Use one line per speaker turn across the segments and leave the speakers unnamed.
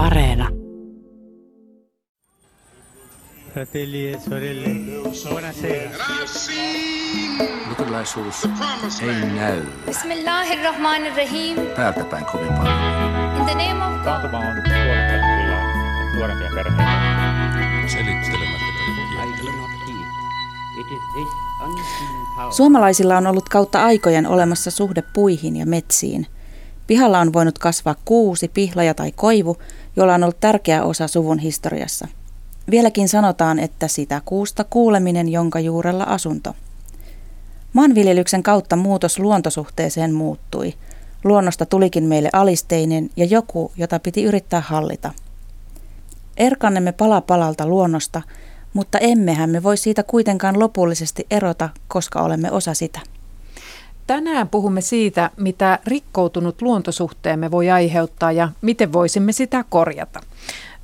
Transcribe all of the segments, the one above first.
Areena.
Fratelli e sorelle, buonasera.
Luterilaisuus ei näy
Bismillahirrahmanirrahim.
päältä päin kovin paljon.
In the name of God.
On nuorempia perheitä.
Selittelemättä
Suomalaisilla on ollut kautta aikojen olemassa suhde puihin ja metsiin. Pihalla on voinut kasvaa kuusi, pihlaja tai koivu, jolla on ollut tärkeä osa suvun historiassa. Vieläkin sanotaan, että sitä kuusta kuuleminen, jonka juurella asunto. Maanviljelyksen kautta muutos luontosuhteeseen muuttui. Luonnosta tulikin meille alisteinen ja joku, jota piti yrittää hallita. Erkannemme pala palalta luonnosta, mutta emmehän me voi siitä kuitenkaan lopullisesti erota, koska olemme osa sitä.
Tänään puhumme siitä, mitä rikkoutunut luontosuhteemme voi aiheuttaa ja miten voisimme sitä korjata.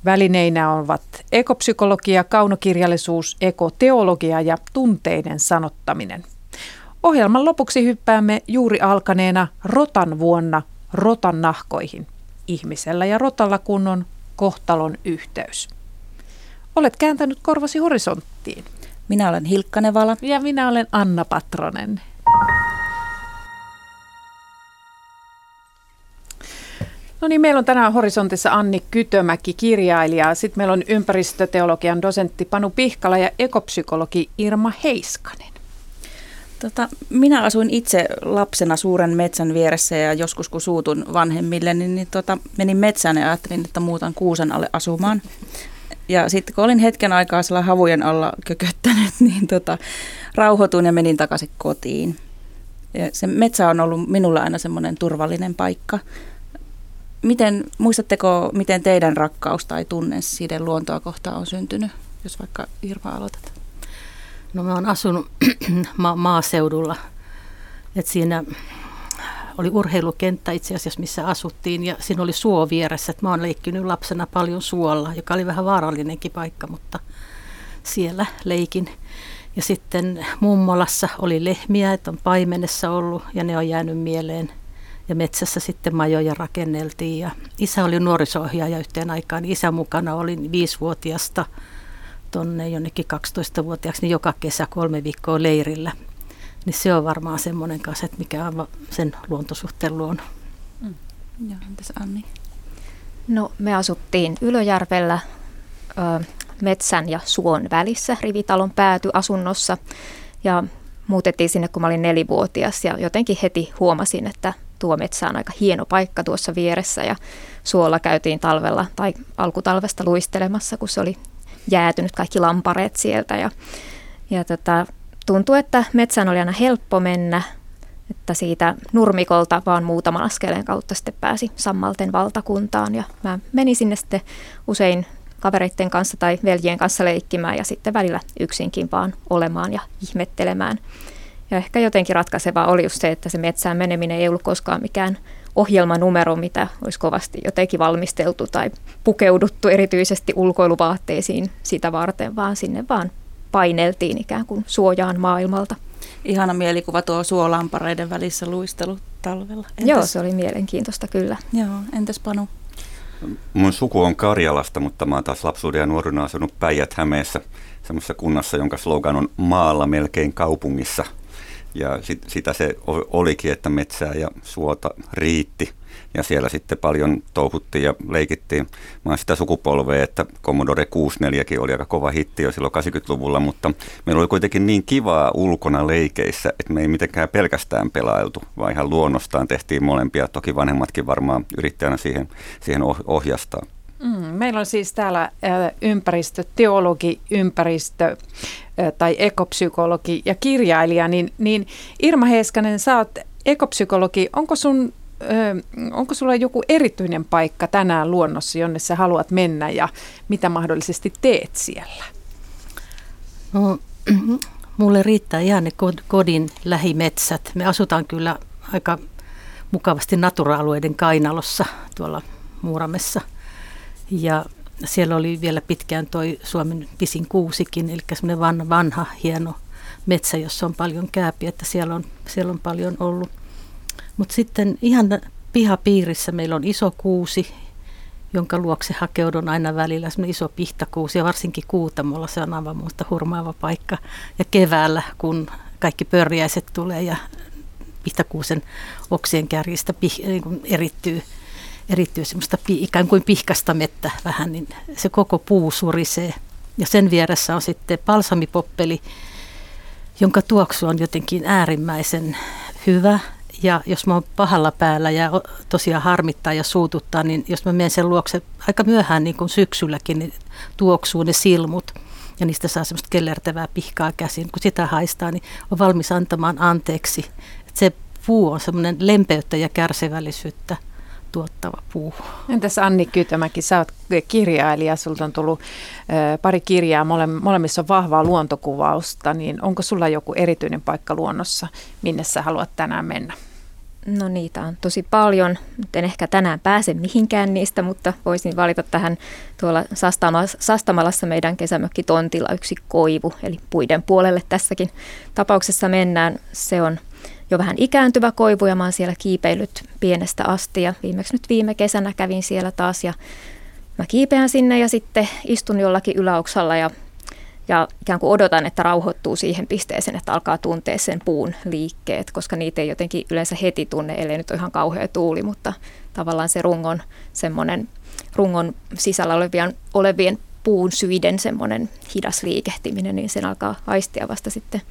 Välineinä ovat ekopsykologia, kaunokirjallisuus, ekoteologia ja tunteiden sanottaminen. Ohjelman lopuksi hyppäämme juuri alkaneena rotan vuonna rotan nahkoihin. Ihmisellä ja rotalla kunnon kohtalon yhteys. Olet kääntänyt korvasi horisonttiin.
Minä olen Hilkka Nevala.
Ja minä olen Anna Patronen. No niin, meillä on tänään horisontissa Anni Kytömäki, kirjailija. Sitten meillä on ympäristöteologian dosentti Panu Pihkala ja ekopsykologi Irma Heiskanen.
Tota, minä asuin itse lapsena suuren metsän vieressä ja joskus kun suutun vanhemmille, niin, niin tota, menin metsään ja ajattelin, että muutan kuusen alle asumaan. Ja sitten kun olin hetken aikaa siellä havujen alla kököttänyt, niin tota, rauhoituin ja menin takaisin kotiin. Ja se metsä on ollut minulle aina semmoinen turvallinen paikka. Miten, muistatteko, miten teidän rakkaus tai tunne siitä luontoa kohtaan on syntynyt, jos vaikka Irma aloitat?
No mä oon asunut ma- maaseudulla, että siinä oli urheilukenttä itse asiassa, missä asuttiin ja siinä oli suo vieressä. Et mä oon leikkinyt lapsena paljon suolla, joka oli vähän vaarallinenkin paikka, mutta siellä leikin. Ja sitten mummolassa oli lehmiä, että on paimenessa ollut ja ne on jäänyt mieleen. Ja metsässä sitten majoja rakenneltiin ja isä oli nuorisohjaaja yhteen aikaan. Isä mukana oli viisivuotiasta tonne jonnekin 12-vuotiaaksi, niin joka kesä kolme viikkoa leirillä. Niin se on varmaan semmoinen kanssa, että mikä on sen luontosuhteen luonut.
Mm. Joo, entäs Anni?
No me asuttiin Ylöjärvellä ö, metsän ja suon välissä rivitalon päätyasunnossa ja muutettiin sinne, kun mä olin nelivuotias ja jotenkin heti huomasin, että tuo metsä on aika hieno paikka tuossa vieressä ja suolla käytiin talvella tai alkutalvesta luistelemassa, kun se oli jäätynyt kaikki lampareet sieltä ja, ja tota, tuntui, että metsään oli aina helppo mennä, että siitä nurmikolta vaan muutaman askeleen kautta sitten pääsi Sammalten valtakuntaan ja mä menin sinne sitten usein kavereiden kanssa tai veljien kanssa leikkimään ja sitten välillä yksinkin vaan olemaan ja ihmettelemään. Ja ehkä jotenkin ratkaisevaa oli just se, että se metsään meneminen ei ollut koskaan mikään ohjelmanumero, mitä olisi kovasti jotenkin valmisteltu tai pukeuduttu erityisesti ulkoiluvaatteisiin sitä varten, vaan sinne vaan paineltiin ikään kuin suojaan maailmalta.
Ihana mielikuva tuo suolampareiden välissä luistelu talvella.
Entäs? Joo, se oli mielenkiintoista kyllä.
Joo, entäs Panu?
Mun suku on Karjalasta, mutta mä oon taas lapsuuden ja nuorena asunut Päijät-Hämeessä, semmoisessa kunnassa, jonka slogan on maalla melkein kaupungissa. Ja sit, sitä se olikin, että metsää ja suota riitti ja siellä sitten paljon touhuttiin ja leikittiin. Mä oon sitä sukupolvea, että Commodore 64 oli aika kova hitti jo silloin 80-luvulla, mutta meillä oli kuitenkin niin kivaa ulkona leikeissä, että me ei mitenkään pelkästään pelailtu, vaan ihan luonnostaan tehtiin molempia. Toki vanhemmatkin varmaan yrittäjänä siihen, siihen ohjastaa.
Mm, meillä on siis täällä ympäristöteologi, ympäristö tai ekopsykologi ja kirjailija, niin, niin Irma Heiskanen, sä oot ekopsykologi. Onko sun onko sulla joku erityinen paikka tänään luonnossa, jonne sä haluat mennä ja mitä mahdollisesti teet siellä?
No, mulle riittää ihan ne kodin lähimetsät. Me asutaan kyllä aika mukavasti natura-alueiden kainalossa tuolla Muuramessa. Ja siellä oli vielä pitkään toi Suomen pisin kuusikin, eli semmoinen vanha, vanha hieno metsä, jossa on paljon kääpiä, että siellä on, siellä on paljon ollut. Mutta sitten ihan pihapiirissä meillä on iso kuusi jonka luokse hakeudun aina välillä. Semmoinen iso pihtakuusi ja varsinkin kuutamolla se on aivan muusta hurmaava paikka. Ja keväällä, kun kaikki pörjäiset tulee ja pihtakuusen oksien kärjistä pih, niin erittyy, erittyy semmoista ikään kuin pihkasta mettä vähän, niin se koko puu surisee. Ja sen vieressä on sitten palsamipoppeli, jonka tuoksu on jotenkin äärimmäisen hyvä. Ja jos mä oon pahalla päällä ja tosiaan harmittaa ja suututtaa, niin jos mä menen sen luokse aika myöhään niin kuin syksylläkin, niin tuoksuu ne silmut ja niistä saa semmoista kellertävää pihkaa käsin. Kun sitä haistaa, niin on valmis antamaan anteeksi. Et se puu on semmoinen lempeyttä ja kärsivällisyyttä tuottava puu.
Entäs Anni Kytömäki, sä oot kirjailija, sulta on tullut ö, pari kirjaa, mole, molemmissa on vahvaa luontokuvausta, niin onko sulla joku erityinen paikka luonnossa, minne sä haluat tänään mennä?
No niitä on tosi paljon. Nyt en ehkä tänään pääse mihinkään niistä, mutta voisin valita tähän tuolla Sastamalassa meidän kesämökkitontilla yksi koivu, eli puiden puolelle tässäkin tapauksessa mennään. Se on jo vähän ikääntyvä koivu ja mä oon siellä kiipeilyt pienestä asti ja viimeksi nyt viime kesänä kävin siellä taas ja mä kiipeän sinne ja sitten istun jollakin yläoksalla ja, ja ikään kuin odotan, että rauhoittuu siihen pisteeseen, että alkaa tuntea sen puun liikkeet, koska niitä ei jotenkin yleensä heti tunne, ellei nyt ole ihan kauhea tuuli, mutta tavallaan se rungon semmoinen rungon sisällä olevien, olevien puun syiden semmoinen hidas liikehtiminen, niin sen alkaa aistia vasta sitten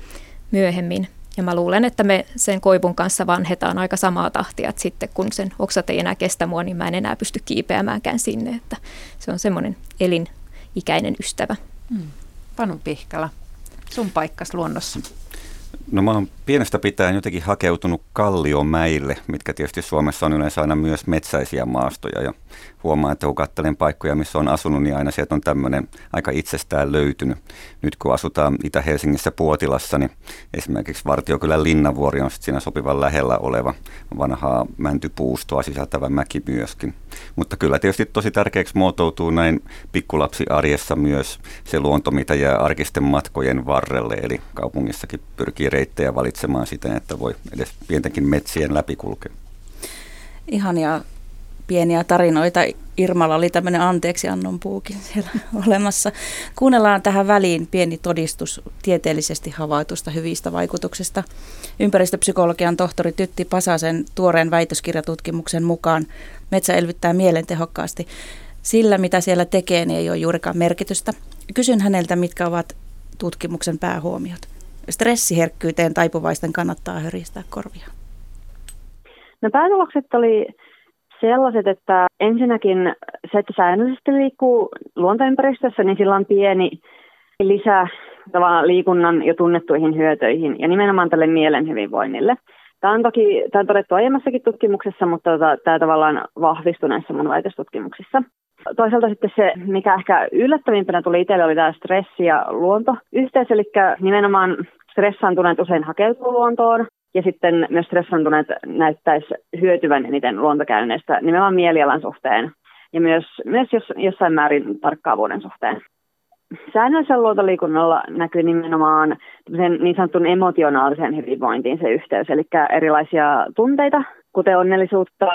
myöhemmin. Ja mä luulen, että me sen koivun kanssa vanhetaan aika samaa tahtia, että sitten kun sen oksat ei enää kestä mua, niin mä en enää pysty kiipeämäänkään sinne. Että se on semmoinen elinikäinen ystävä. Hmm.
Panu Pihkala, sun paikkas luonnossa.
No mä oon pienestä pitäen jotenkin hakeutunut kalliomäille, mitkä tietysti Suomessa on yleensä aina myös metsäisiä maastoja. Ja huomaan, että kun katselen paikkoja, missä on asunut, niin aina sieltä on tämmöinen aika itsestään löytynyt. Nyt kun asutaan Itä-Helsingissä Puotilassa, niin esimerkiksi Vartiokylän Linnavuori on siinä sopivan lähellä oleva vanhaa mäntypuustoa sisältävä mäki myöskin. Mutta kyllä tietysti tosi tärkeäksi muotoutuu näin pikkulapsiarjessa myös se luonto, mitä jää arkisten matkojen varrelle. Eli kaupungissakin pyrkii reittejä valitsemaan siten, että voi edes pientenkin metsien läpi kulkea.
Ihania pieniä tarinoita. Irmalla oli tämmöinen anteeksiannon puukin siellä olemassa. Kuunnellaan tähän väliin pieni todistus tieteellisesti havaitusta hyvistä vaikutuksista. Ympäristöpsykologian tohtori Tytti Pasasen tuoreen väitöskirjatutkimuksen mukaan metsä elvyttää mielen tehokkaasti. Sillä, mitä siellä tekee, niin ei ole juurikaan merkitystä. Kysyn häneltä, mitkä ovat tutkimuksen päähuomiot. Stressiherkkyyteen taipuvaisten kannattaa höristää korvia.
No päätulokset oli sellaiset, että ensinnäkin se, että säännöllisesti liikkuu luontoympäristössä, niin sillä on pieni lisää liikunnan jo tunnettuihin hyötyihin ja nimenomaan tälle mielen hyvinvoinnille. Tämä on toki tämä on todettu aiemmassakin tutkimuksessa, mutta tota, tämä tavallaan vahvistui näissä mun väitöstutkimuksissa. Toisaalta sitten se, mikä ehkä yllättävimpänä tuli itselle, oli tämä stressi ja luontoyhteys, eli nimenomaan stressaantuneet usein hakeutuu luontoon, ja sitten myös stressantuneet näyttäisi hyötyvän eniten luontokäynneistä nimenomaan mielialan suhteen ja myös, myös jos, jossain määrin tarkkaavuuden suhteen. Säännöllisellä luontoliikunnalla näkyy nimenomaan niin sanotun emotionaalisen hyvinvointiin se yhteys, eli erilaisia tunteita, kuten onnellisuutta,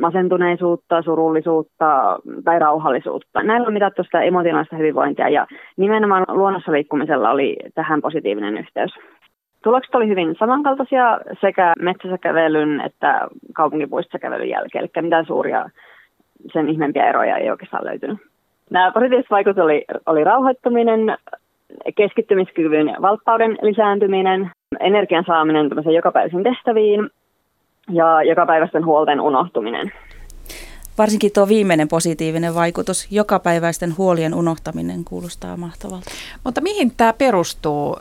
masentuneisuutta, surullisuutta tai rauhallisuutta. Näillä on mitattu sitä emotionaalista hyvinvointia ja nimenomaan luonnossa liikkumisella oli tähän positiivinen yhteys. Tulokset oli hyvin samankaltaisia sekä metsässä kävelyn että kaupunkipuistossa kävelyn jälkeen, eli mitään suuria sen ihmeempiä eroja ei oikeastaan löytynyt. Nämä positiiviset vaikutukset oli, oli rauhoittuminen, keskittymiskyvyn ja valppauden lisääntyminen, energian saaminen jokapäiväisiin tehtäviin ja jokapäiväisten huolten unohtuminen.
Varsinkin tuo viimeinen positiivinen vaikutus, jokapäiväisten huolien unohtaminen, kuulostaa mahtavalta.
Mutta mihin tämä perustuu,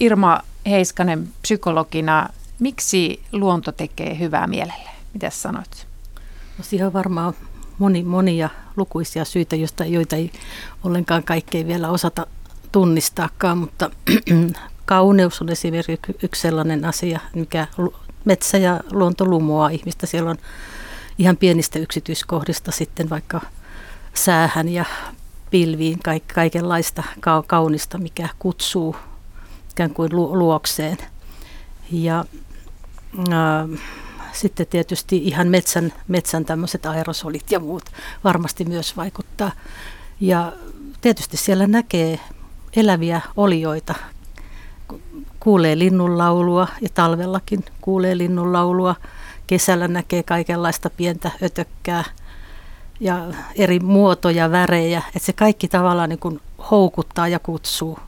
Irma Heiskanen psykologina? Miksi luonto tekee hyvää mielelle? Mitä sanoit?
No siihen on varmaan moni, monia lukuisia syitä, joista, joita ei ollenkaan kaikkein vielä osata tunnistaakaan, mutta kauneus on esimerkiksi yksi sellainen asia, mikä metsä ja luonto lumoaa ihmistä. Siellä on ihan pienistä yksityiskohdista sitten vaikka säähän ja pilviin kaikenlaista kaunista, mikä kutsuu ikään kuin luokseen. Ja äh, sitten tietysti ihan metsän, metsän tämmöiset aerosolit ja muut varmasti myös vaikuttaa. Ja tietysti siellä näkee eläviä olioita, kuulee linnunlaulua ja talvellakin kuulee linnunlaulua. Kesällä näkee kaikenlaista pientä ötökkää ja eri muotoja, värejä, että se kaikki tavallaan niin kuin houkuttaa ja kutsuu.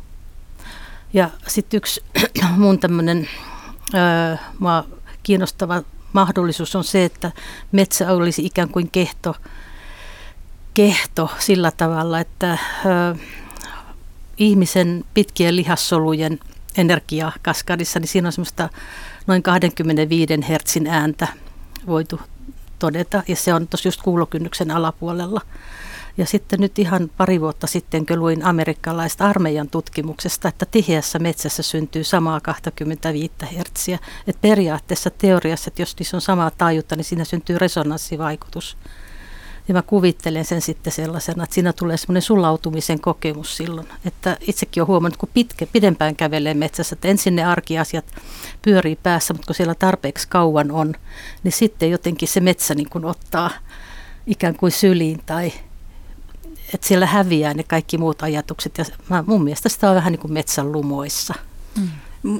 Ja sitten yksi mun tämmöinen kiinnostava mahdollisuus on se, että metsä olisi ikään kuin kehto, kehto sillä tavalla, että ö, ihmisen pitkien lihassolujen energiakaskadissa, niin siinä on semmoista noin 25 hertsin ääntä voitu todeta, ja se on tuossa just kuulokynnyksen alapuolella. Ja sitten nyt ihan pari vuotta sitten, kun luin amerikkalaista armeijan tutkimuksesta, että tiheässä metsässä syntyy samaa 25 hertsiä. Että periaatteessa teoriassa, että jos niissä on samaa taajuutta, niin siinä syntyy resonanssivaikutus. Ja mä kuvittelen sen sitten sellaisena, että siinä tulee semmoinen sulautumisen kokemus silloin. Että itsekin olen huomannut, kun pitkä, pidempään kävelee metsässä, että ensin ne arkiasiat pyörii päässä, mutta kun siellä tarpeeksi kauan on, niin sitten jotenkin se metsä niin kuin ottaa ikään kuin syliin tai että siellä häviää ne kaikki muut ajatukset. Ja mä, mun mielestä sitä on vähän niin kuin metsän lumoissa.
Mm.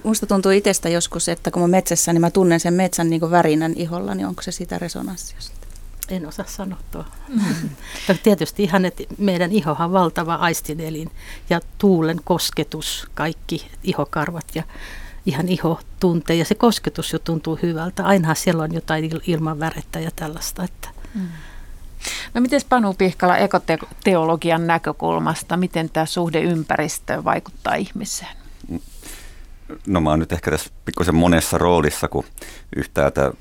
Musta tuntuu itsestä joskus, että kun mä metsässä, niin mä tunnen sen metsän niin kuin värinän iholla, niin onko se sitä resonanssia
En osaa sanoa tuo. Mm. Tietysti ihan, että meidän ihohan on valtava aistinelin ja tuulen kosketus, kaikki ihokarvat ja ihan iho tuntee ja se kosketus jo tuntuu hyvältä. Ainahan siellä on jotain ilman värettä ja tällaista. Että. Mm.
No miten Panu Pihkala ekoteologian näkökulmasta, miten tämä suhde ympäristöön vaikuttaa ihmiseen?
No mä oon nyt ehkä tässä pikkusen monessa roolissa, kun yhtäältä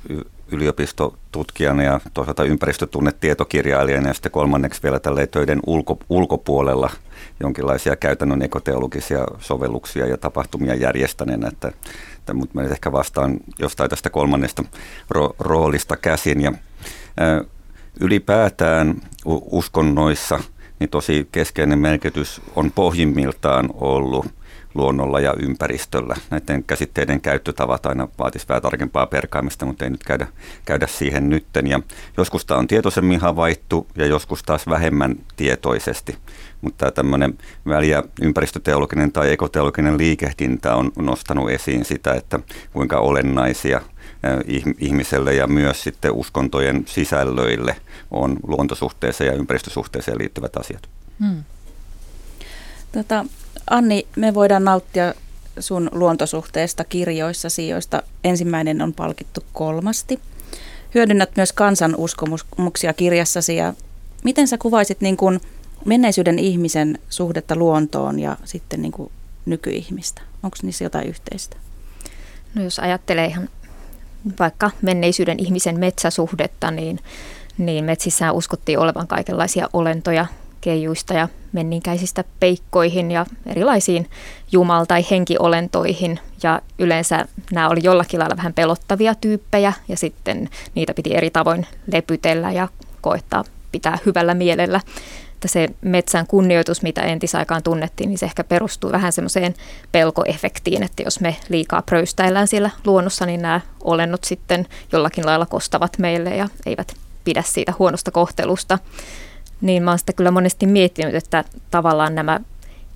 yliopistotutkijana ja toisaalta ympäristötunnetietokirjailijana ja sitten kolmanneksi vielä tälle töiden ulko, ulkopuolella jonkinlaisia käytännön ekoteologisia sovelluksia ja tapahtumia järjestäneenä, että, että mutta mä nyt ehkä vastaan jostain tästä kolmannesta ro, roolista käsin ja ylipäätään uskonnoissa niin tosi keskeinen merkitys on pohjimmiltaan ollut luonnolla ja ympäristöllä. Näiden käsitteiden käyttötavat aina vaatisi vähän tarkempaa perkaamista, mutta ei nyt käydä, käydä siihen nytten. Ja joskus tämä on tietoisemmin havaittu ja joskus taas vähemmän tietoisesti. Mutta tämä tämmöinen väliä ympäristöteologinen tai ekoteologinen liikehdintä on nostanut esiin sitä, että kuinka olennaisia – ihmiselle ja myös sitten uskontojen sisällöille on luontosuhteeseen ja ympäristösuhteeseen liittyvät asiat. Hmm.
Tota, Anni, me voidaan nauttia sun luontosuhteesta kirjoissasi, joista ensimmäinen on palkittu kolmasti. Hyödynnät myös kansan uskomuksia kirjassasi ja miten sä kuvaisit niin kuin menneisyyden ihmisen suhdetta luontoon ja sitten niin kuin nykyihmistä? Onko niissä jotain yhteistä?
No jos ajattelee ihan vaikka menneisyyden ihmisen metsäsuhdetta, niin, niin metsissään uskottiin olevan kaikenlaisia olentoja, keijuista ja menninkäisistä peikkoihin ja erilaisiin jumal- tai henkiolentoihin. Ja yleensä nämä oli jollakin lailla vähän pelottavia tyyppejä ja sitten niitä piti eri tavoin lepytellä ja koettaa pitää hyvällä mielellä että se metsän kunnioitus, mitä entisaikaan tunnettiin, niin se ehkä perustuu vähän semmoiseen pelkoefektiin, että jos me liikaa pröystäillään siellä luonnossa, niin nämä olennot sitten jollakin lailla kostavat meille ja eivät pidä siitä huonosta kohtelusta. Niin mä oon sitä kyllä monesti miettinyt, että tavallaan nämä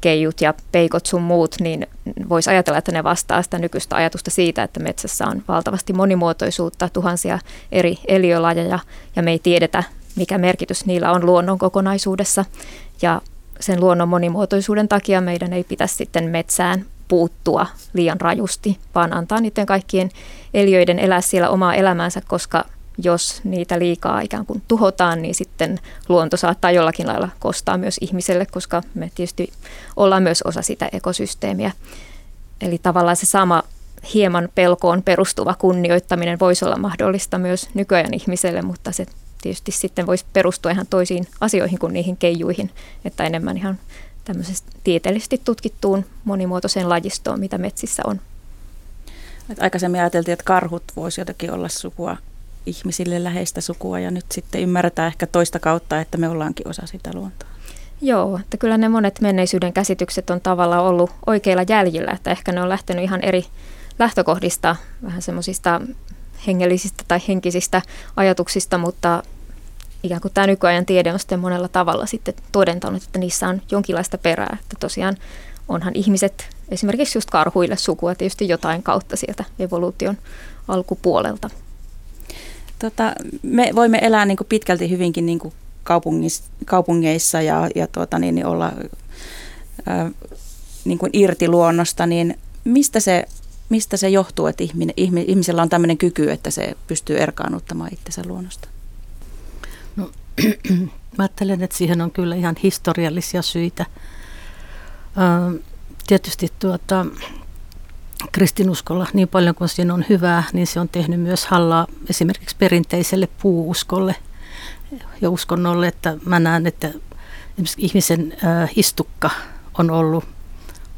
keijut ja peikot sun muut, niin voisi ajatella, että ne vastaa sitä nykyistä ajatusta siitä, että metsässä on valtavasti monimuotoisuutta, tuhansia eri eliölajeja ja me ei tiedetä mikä merkitys niillä on luonnon kokonaisuudessa. Ja sen luonnon monimuotoisuuden takia meidän ei pitäisi sitten metsään puuttua liian rajusti, vaan antaa niiden kaikkien eliöiden elää siellä omaa elämäänsä, koska jos niitä liikaa ikään kuin tuhotaan, niin sitten luonto saattaa jollakin lailla kostaa myös ihmiselle, koska me tietysti ollaan myös osa sitä ekosysteemiä. Eli tavallaan se sama hieman pelkoon perustuva kunnioittaminen voisi olla mahdollista myös nykyajan ihmiselle, mutta se tietysti sitten voisi perustua ihan toisiin asioihin kuin niihin keijuihin, että enemmän ihan tämmöisestä tieteellisesti tutkittuun monimuotoiseen lajistoon, mitä metsissä on.
Et aikaisemmin ajateltiin, että karhut voisi jotenkin olla sukua ihmisille läheistä sukua ja nyt sitten ymmärretään ehkä toista kautta, että me ollaankin osa sitä luontoa.
Joo, että kyllä ne monet menneisyyden käsitykset on tavallaan ollut oikeilla jäljillä, että ehkä ne on lähtenyt ihan eri lähtökohdista, vähän semmoisista hengellisistä tai henkisistä ajatuksista, mutta ikään kuin tämä nykyajan tiede on sitten monella tavalla sitten todentanut, että niissä on jonkinlaista perää. Että tosiaan onhan ihmiset esimerkiksi just karhuille sukua tietysti jotain kautta sieltä evoluution alkupuolelta.
Tota, me voimme elää niin kuin pitkälti hyvinkin niin kuin kaupungeissa ja, ja tuota, niin, niin olla ää, niin kuin irti luonnosta, niin mistä se, mistä se johtuu, että ihminen, ihmisellä on tämmöinen kyky, että se pystyy erkaannuttamaan itsensä luonnosta?
No, mä ajattelen, että siihen on kyllä ihan historiallisia syitä. Tietysti tuota, kristinuskolla niin paljon kuin siinä on hyvää, niin se on tehnyt myös hallaa esimerkiksi perinteiselle puuuskolle ja uskonnolle, että mä näen, että ihmisen istukka on ollut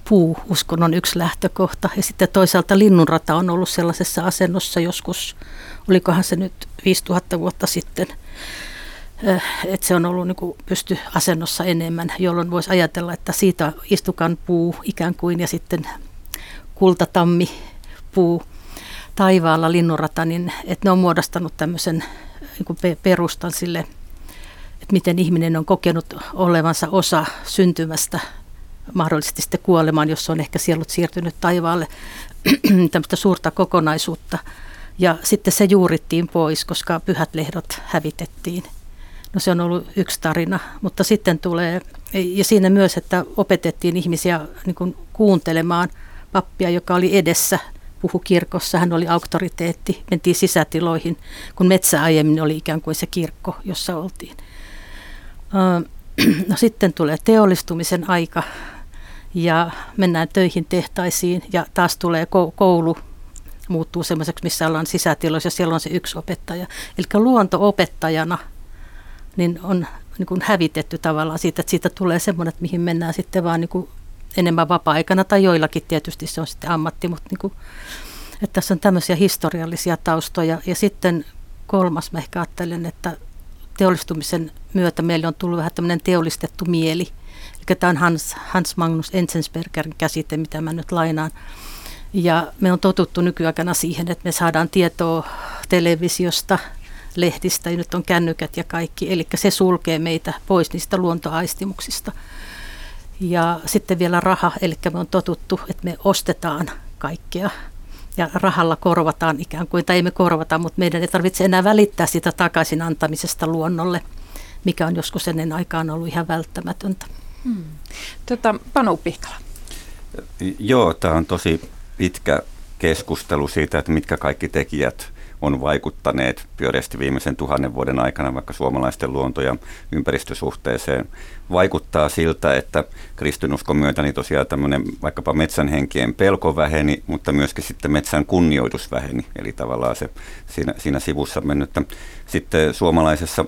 puuuskonnon yksi lähtökohta. Ja sitten toisaalta linnunrata on ollut sellaisessa asennossa joskus, olikohan se nyt 5000 vuotta sitten, että se on ollut niin pysty asennossa enemmän, jolloin voisi ajatella, että siitä istukan puu ikään kuin ja sitten kultatammi puu taivaalla linnunrata, niin että ne on muodostanut tämmöisen niin perustan sille, että miten ihminen on kokenut olevansa osa syntymästä mahdollisesti sitten kuolemaan, jos on ehkä sielut siirtynyt taivaalle, tämmöistä suurta kokonaisuutta. Ja sitten se juurittiin pois, koska pyhät lehdot hävitettiin. No se on ollut yksi tarina, mutta sitten tulee, ja siinä myös, että opetettiin ihmisiä niin kuuntelemaan pappia, joka oli edessä, puhu kirkossa, hän oli auktoriteetti, mentiin sisätiloihin, kun metsä aiemmin oli ikään kuin se kirkko, jossa oltiin. No sitten tulee teollistumisen aika, ja mennään töihin tehtaisiin ja taas tulee koulu muuttuu semmoiseksi, missä ollaan sisätiloissa ja siellä on se yksi opettaja. Eli luonto-opettajana niin on niin kuin hävitetty tavallaan siitä, että siitä tulee semmoinen, että mihin mennään sitten vaan niin kuin enemmän vapaa-aikana tai joillakin tietysti se on sitten ammatti, mutta niin kuin, että tässä on tämmöisiä historiallisia taustoja. Ja sitten kolmas mä ehkä ajattelen, että teollistumisen myötä meille on tullut vähän tämmöinen teollistettu mieli – Eli tämä on Hans, Hans Magnus Enzensbergerin käsite, mitä mä nyt lainaan. Ja me on totuttu nykyaikana siihen, että me saadaan tietoa televisiosta, lehdistä, ja nyt on kännykät ja kaikki. Eli se sulkee meitä pois niistä luontoaistimuksista. Ja sitten vielä raha, eli me on totuttu, että me ostetaan kaikkea ja rahalla korvataan ikään kuin, tai ei me korvata, mutta meidän ei tarvitse enää välittää sitä takaisin antamisesta luonnolle, mikä on joskus ennen aikaan ollut ihan välttämätöntä. Hmm.
Tota, Panu Pihkala.
Joo, tämä on tosi pitkä keskustelu siitä, että mitkä kaikki tekijät on vaikuttaneet pyöreästi viimeisen tuhannen vuoden aikana vaikka suomalaisten luonto- ja ympäristösuhteeseen. Vaikuttaa siltä, että kristinuskon myötä niin tosiaan tämmöinen vaikkapa metsän henkien pelko väheni, mutta myöskin sitten metsän kunnioitus väheni. Eli tavallaan se siinä, siinä sivussa mennyt. Sitten suomalaisessa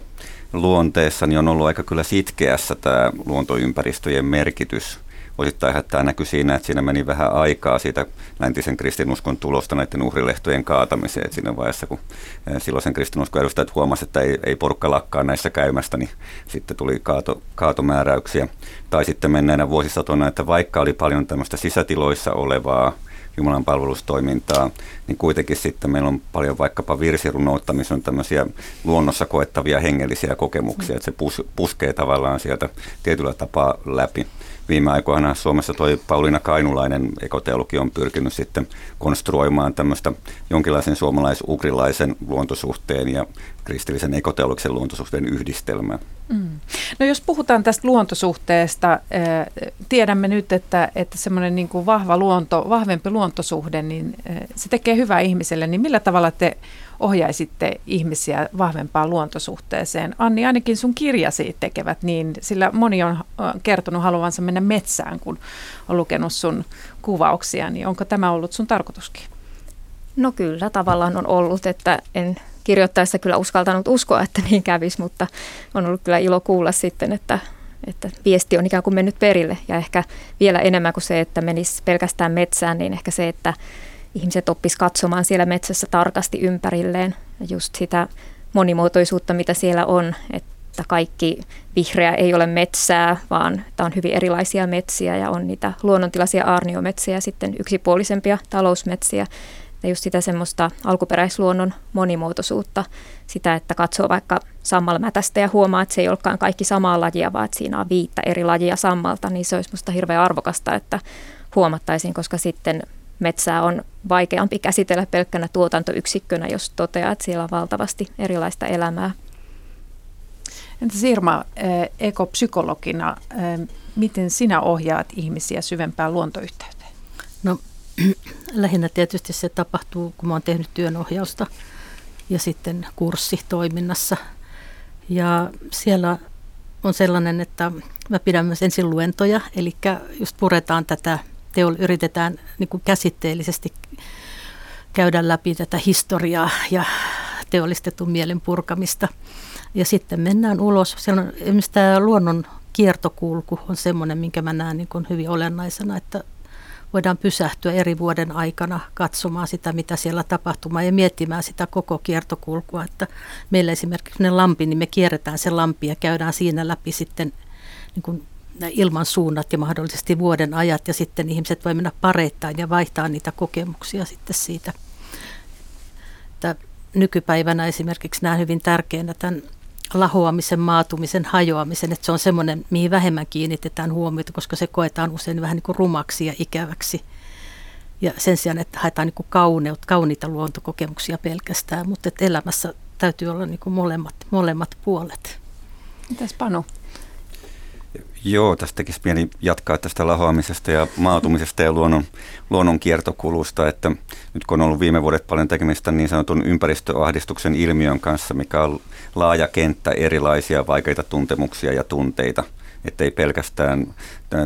luonteessa niin on ollut aika kyllä sitkeässä tämä luontoympäristöjen merkitys. Osittain tämä näkyy siinä, että siinä meni vähän aikaa siitä läntisen kristinuskon tulosta näiden uhrilehtojen kaatamiseen. Että siinä vaiheessa, kun eh, silloisen kristinuskon edustajat huomasivat, että ei, ei porukka lakkaa näissä käymästä, niin sitten tuli kaato, kaatomääräyksiä. Tai sitten menneenä vuosisatona, että vaikka oli paljon tämmöistä sisätiloissa olevaa Jumalan palvelustoimintaa, niin kuitenkin sitten meillä on paljon vaikkapa virsirunoutta, missä on tämmöisiä luonnossa koettavia hengellisiä kokemuksia, että se pus, puskee tavallaan sieltä tietyllä tapaa läpi. Viime aikoina Suomessa toi Pauliina Kainulainen ekoteologi on pyrkinyt sitten konstruoimaan tämmöistä jonkinlaisen suomalais-ugrilaisen luontosuhteen ja kristillisen ekoteologisen luontosuhteen yhdistelmää. Mm.
No jos puhutaan tästä luontosuhteesta, eh, tiedämme nyt, että, että semmoinen niin kuin vahva luonto, vahvempi luontosuhde, niin eh, se tekee hyvää ihmiselle, niin millä tavalla te ohjaisitte ihmisiä vahvempaan luontosuhteeseen. Anni, ainakin sun kirjasi tekevät niin, sillä moni on kertonut haluavansa mennä metsään, kun on lukenut sun kuvauksia, niin onko tämä ollut sun tarkoituskin?
No kyllä, tavallaan on ollut, että en kirjoittaessa kyllä uskaltanut uskoa, että niin kävisi, mutta on ollut kyllä ilo kuulla sitten, että, että viesti on ikään kuin mennyt perille. Ja ehkä vielä enemmän kuin se, että menisi pelkästään metsään, niin ehkä se, että ihmiset oppis katsomaan siellä metsässä tarkasti ympärilleen. Just sitä monimuotoisuutta, mitä siellä on, että kaikki vihreä ei ole metsää, vaan tämä on hyvin erilaisia metsiä ja on niitä luonnontilaisia aarniometsiä ja sitten yksipuolisempia talousmetsiä, Ja just sitä semmoista alkuperäisluonnon monimuotoisuutta, sitä, että katsoo vaikka sammalmätästä ja huomaa, että se ei olekaan kaikki samaa lajia, vaan että siinä on viittä eri lajia sammalta, niin se olisi minusta hirveän arvokasta, että huomattaisiin, koska sitten metsää on vaikeampi käsitellä pelkkänä tuotantoyksikkönä, jos toteaa, että siellä on valtavasti erilaista elämää.
Entä Sirma, eh, ekopsykologina, eh, miten sinä ohjaat ihmisiä syvempään luontoyhteyteen?
No lähinnä tietysti se tapahtuu, kun mä oon tehnyt työnohjausta ja sitten kurssitoiminnassa. Ja siellä on sellainen, että mä pidän myös ensin luentoja, eli just puretaan tätä, teol, yritetään niin kuin käsitteellisesti käydä läpi tätä historiaa ja teollistetun mielen purkamista. Ja sitten mennään ulos. Siellä on esimerkiksi tämä luonnon kiertokulku on semmoinen, minkä mä näen niin hyvin olennaisena, että voidaan pysähtyä eri vuoden aikana katsomaan sitä, mitä siellä tapahtuu ja miettimään sitä koko kiertokulkua. Että meillä esimerkiksi ne lampi, niin me kierretään se lampi ja käydään siinä läpi sitten niin kuin ilman suunnat ja mahdollisesti vuoden ajat ja sitten ihmiset voi mennä pareittain ja vaihtaa niitä kokemuksia sitten siitä. Että nykypäivänä esimerkiksi näen hyvin tärkeänä tämän lahoamisen, maatumisen, hajoamisen, että se on semmoinen, mihin vähemmän kiinnitetään huomiota, koska se koetaan usein vähän niin kuin rumaksi ja ikäväksi. Ja sen sijaan, että haetaan niin kuin kauneut, kauniita luontokokemuksia pelkästään, mutta että elämässä täytyy olla niin kuin molemmat, molemmat puolet.
Mitäs Panu?
Joo, tästä tekisi mieli jatkaa tästä lahoamisesta ja maatumisesta ja luonnon, luonnon kiertokulusta, että nyt kun on ollut viime vuodet paljon tekemistä niin sanotun ympäristöahdistuksen ilmiön kanssa, mikä on laaja kenttä erilaisia vaikeita tuntemuksia ja tunteita, ettei pelkästään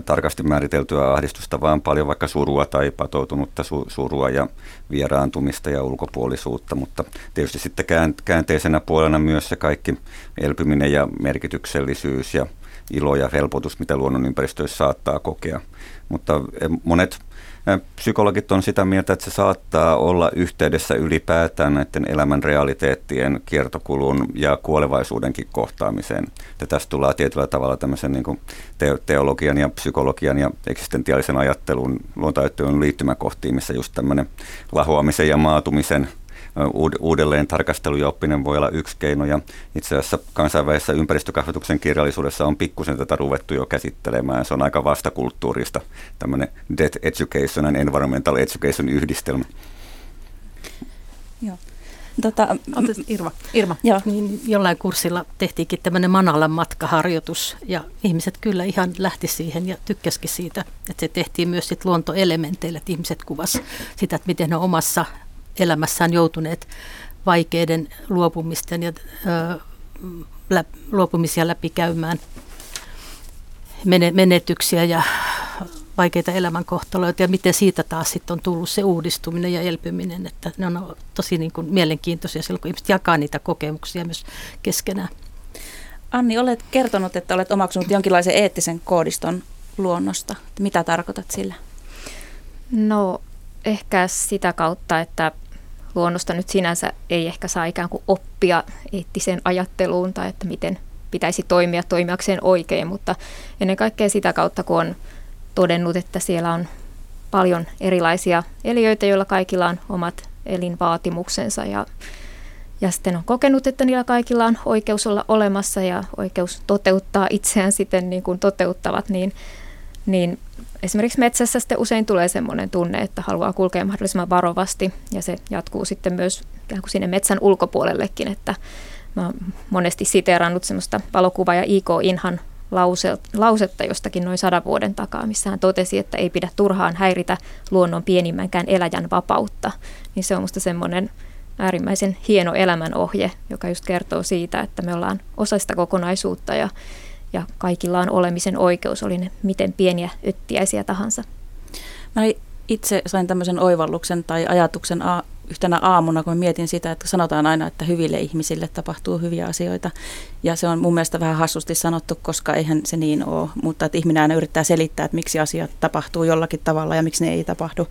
tarkasti määriteltyä ahdistusta, vaan paljon vaikka surua tai patoutunutta su- surua ja vieraantumista ja ulkopuolisuutta, mutta tietysti sitten käänteisenä puolena myös se kaikki elpyminen ja merkityksellisyys ja ilo ja helpotus, mitä luonnonympäristöissä saattaa kokea. Mutta eh, monet eh, psykologit on sitä mieltä, että se saattaa olla yhteydessä ylipäätään näiden elämän realiteettien kiertokulun ja kuolevaisuudenkin kohtaamiseen. Ja tästä tullaan tietyllä tavalla tämmöisen niin teologian ja psykologian ja eksistentiaalisen ajattelun luontoajattelun liittymäkohtiin, missä just tämmöinen lahoamisen ja maatumisen – uudelleen tarkastelu ja oppinen voi olla yksi keino. Ja itse asiassa kansainvälisessä ympäristökasvatuksen kirjallisuudessa on pikkusen tätä ruvettu jo käsittelemään. Se on aika vastakulttuurista, tämmöinen Death Education and Environmental Education yhdistelmä.
Joo. Tota, Irma. Irma. Joo. Niin jollain kurssilla tehtiinkin tämmöinen Manalan matkaharjoitus ja ihmiset kyllä ihan lähti siihen ja tykkäskin siitä, että se tehtiin myös sit luontoelementeillä, että ihmiset kuvas sitä, että miten ne omassa elämässään joutuneet vaikeiden luopumisten ja ö, lä, luopumisia läpikäymään menetyksiä ja vaikeita elämänkohtaloita ja miten siitä taas sitten on tullut se uudistuminen ja elpyminen, että ne on tosi niin kuin mielenkiintoisia silloin, kun ihmiset jakaa niitä kokemuksia myös keskenään.
Anni, olet kertonut, että olet omaksunut jonkinlaisen eettisen koodiston luonnosta. Mitä tarkoitat sillä?
No ehkä sitä kautta, että luonnosta nyt sinänsä ei ehkä saa ikään kuin oppia eettiseen ajatteluun tai että miten pitäisi toimia toimijakseen oikein, mutta ennen kaikkea sitä kautta, kun on todennut, että siellä on paljon erilaisia eliöitä, joilla kaikilla on omat elinvaatimuksensa ja, ja sitten on kokenut, että niillä kaikilla on oikeus olla olemassa ja oikeus toteuttaa itseään siten niin kuin toteuttavat, niin, niin esimerkiksi metsässä sitten usein tulee sellainen tunne, että haluaa kulkea mahdollisimman varovasti ja se jatkuu sitten myös ikään kuin sinne metsän ulkopuolellekin, että mä oon monesti siteerannut semmoista valokuva- ja I.K. Inhan lausetta jostakin noin sadan vuoden takaa, missä hän totesi, että ei pidä turhaan häiritä luonnon pienimmänkään eläjän vapautta. Niin se on musta semmoinen äärimmäisen hieno elämänohje, joka just kertoo siitä, että me ollaan osa sitä kokonaisuutta ja ja kaikilla on olemisen oikeus, oli ne miten pieniä öttiäisiä tahansa.
Mä itse sain tämmöisen oivalluksen tai ajatuksen a- yhtenä aamuna, kun mietin sitä, että sanotaan aina, että hyville ihmisille tapahtuu hyviä asioita. Ja se on mun mielestä vähän hassusti sanottu, koska eihän se niin ole. Mutta että ihminen aina yrittää selittää, että miksi asiat tapahtuu jollakin tavalla ja miksi ne ei tapahdu.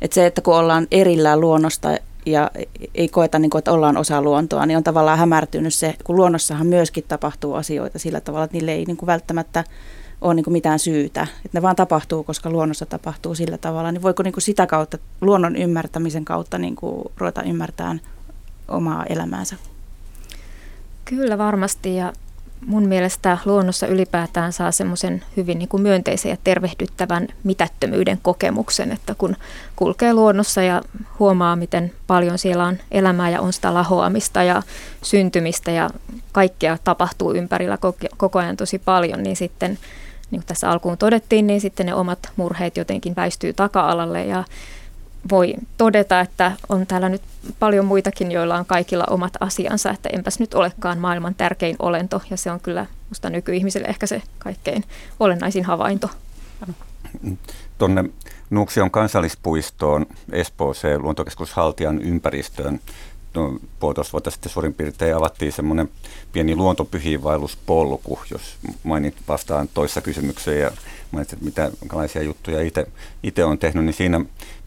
Että se, että kun ollaan erillään luonnosta ja ei koeta, niin kuin, että ollaan osa luontoa, niin on tavallaan hämärtynyt se, kun luonnossahan myöskin tapahtuu asioita sillä tavalla, että niille ei niin kuin välttämättä ole niin kuin mitään syytä, että ne vaan tapahtuu, koska luonnossa tapahtuu sillä tavalla, niin voiko niin kuin sitä kautta, luonnon ymmärtämisen kautta niin kuin ruveta ymmärtämään omaa elämäänsä?
Kyllä varmasti ja mun mielestä luonnossa ylipäätään saa semmoisen hyvin niin kuin myönteisen ja tervehdyttävän mitättömyyden kokemuksen, että kun kulkee luonnossa ja huomaa, miten paljon siellä on elämää ja on sitä lahoamista ja syntymistä ja kaikkea tapahtuu ympärillä koko ajan tosi paljon, niin sitten niin kuin tässä alkuun todettiin, niin sitten ne omat murheet jotenkin väistyy taka-alalle ja voi todeta, että on täällä nyt paljon muitakin, joilla on kaikilla omat asiansa, että enpäs nyt olekaan maailman tärkein olento, ja se on kyllä musta nykyihmiselle ehkä se kaikkein olennaisin havainto.
Tuonne Nuuksion kansallispuistoon, Espooseen, luontokeskus Haltian ympäristöön, no, puolitoista vuotta sitten suurin piirtein avattiin semmoinen pieni luontopyhiinvaelluspolku, jos mainit vastaan toissa kysymykseen ja mainitsit, että mitä, minkälaisia juttuja itse on tehnyt, niin siinä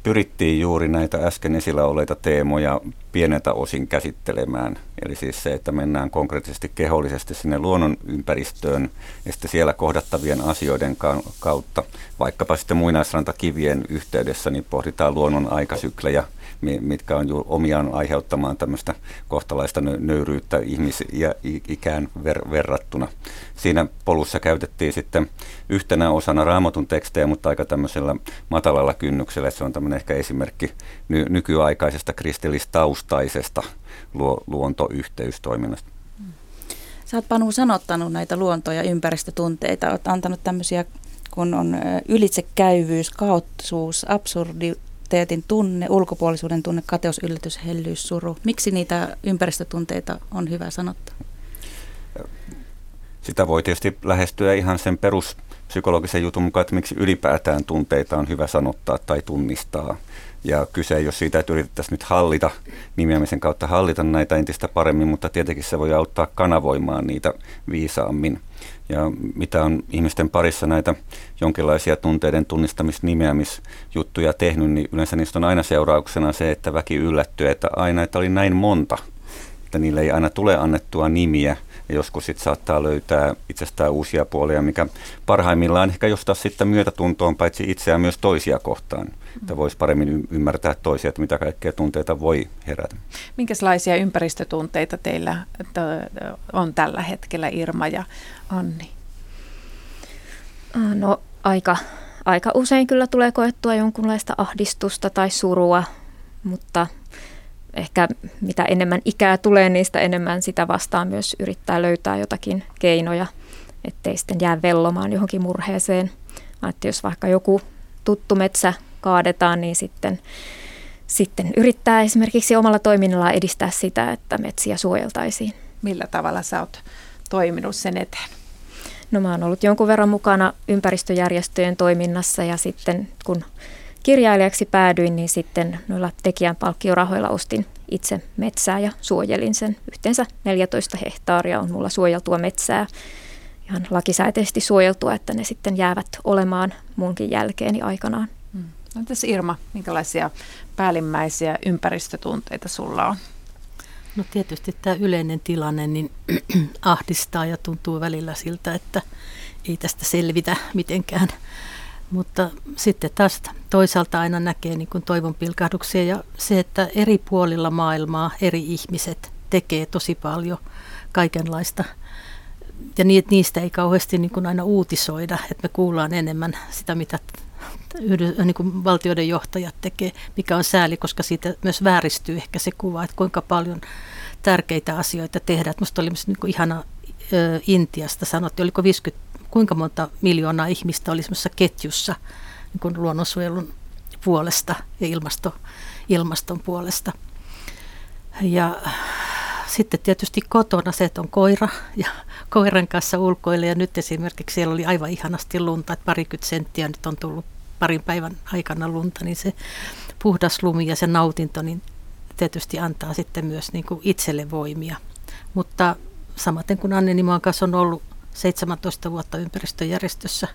pyrittiin juuri näitä äsken esillä oleita teemoja pieneltä osin käsittelemään. Eli siis se, että mennään konkreettisesti kehollisesti sinne luonnon ympäristöön ja sitten siellä kohdattavien asioiden kautta, vaikkapa sitten muinaisrantakivien yhteydessä, niin pohditaan luonnon aikasyklejä, mitkä on omiaan aiheuttamaan tämmöistä kohtalaista nöyryyttä ihmisikään ver- verrattuna. Siinä polussa käytettiin sitten yhtenä osana raamatun tekstejä, mutta aika tämmöisellä matalalla kynnyksellä. Se on tämmöinen ehkä esimerkki ny- nykyaikaisesta kristillistaustaisesta luo- luontoyhteystoiminnasta.
Sä oot Panu sanottanut näitä luonto- ja ympäristötunteita. Olet antanut tämmöisiä kun on ylitsekäyvyys, kaoottisuus, absurdi, identiteetin tunne, ulkopuolisuuden tunne, kateus, yllätys, hellyys, suru. Miksi niitä ympäristötunteita on hyvä sanottaa?
Sitä voi tietysti lähestyä ihan sen peruspsykologisen jutun mukaan, että miksi ylipäätään tunteita on hyvä sanottaa tai tunnistaa. Ja kyse ei ole siitä, että yritettäisiin nyt hallita nimeämisen kautta hallita näitä entistä paremmin, mutta tietenkin se voi auttaa kanavoimaan niitä viisaammin. Ja mitä on ihmisten parissa näitä jonkinlaisia tunteiden tunnistamisnimeämisjuttuja tehnyt, niin yleensä niistä on aina seurauksena se, että väki yllättyy, että aina, että oli näin monta, että niille ei aina tule annettua nimiä – ja joskus sitten saattaa löytää itsestään uusia puolia, mikä parhaimmillaan ehkä jostain sitten myötätuntoon paitsi itseään myös toisia kohtaan. Että voisi paremmin ymmärtää toisia, että mitä kaikkea tunteita voi herätä.
Minkälaisia ympäristötunteita teillä on tällä hetkellä Irma ja Anni?
No aika, aika usein kyllä tulee koettua jonkunlaista ahdistusta tai surua, mutta ehkä mitä enemmän ikää tulee, niin sitä enemmän sitä vastaan myös yrittää löytää jotakin keinoja, ettei sitten jää vellomaan johonkin murheeseen. Että jos vaikka joku tuttu metsä kaadetaan, niin sitten, sitten yrittää esimerkiksi omalla toiminnalla edistää sitä, että metsiä suojeltaisiin.
Millä tavalla sä oot toiminut sen eteen?
No mä oon ollut jonkun verran mukana ympäristöjärjestöjen toiminnassa ja sitten kun kirjailijaksi päädyin, niin sitten noilla tekijän palkkiorahoilla ostin itse metsää ja suojelin sen. Yhteensä 14 hehtaaria on mulla suojeltua metsää, ihan lakisääteisesti suojeltua, että ne sitten jäävät olemaan munkin jälkeeni aikanaan.
Mm. Entäs Irma, minkälaisia päällimmäisiä ympäristötunteita sulla on?
No tietysti tämä yleinen tilanne niin ahdistaa ja tuntuu välillä siltä, että ei tästä selvitä mitenkään mutta sitten taas toisaalta aina näkee niin kuin toivon pilkahduksia ja se, että eri puolilla maailmaa eri ihmiset tekee tosi paljon kaikenlaista. Ja niistä ei kauheasti niin kuin aina uutisoida, että me kuullaan enemmän sitä, mitä niin kuin valtioiden johtajat tekee, mikä on sääli, koska siitä myös vääristyy ehkä se kuva, että kuinka paljon tärkeitä asioita tehdään. Minusta oli myös niin kuin ihana Intiasta sanottiin, oliko 50 kuinka monta miljoonaa ihmistä oli semmoisessa ketjussa niin kuin luonnonsuojelun puolesta ja ilmasto, ilmaston puolesta. Ja sitten tietysti kotona se, että on koira ja koiran kanssa ulkoille. Ja nyt esimerkiksi siellä oli aivan ihanasti lunta, että parikymmentä senttiä nyt on tullut parin päivän aikana lunta, niin se puhdas lumi ja se nautinto niin tietysti antaa sitten myös niin kuin itselle voimia. Mutta samaten kuin Anne Nimaan kanssa on ollut 17 vuotta ympäristöjärjestössä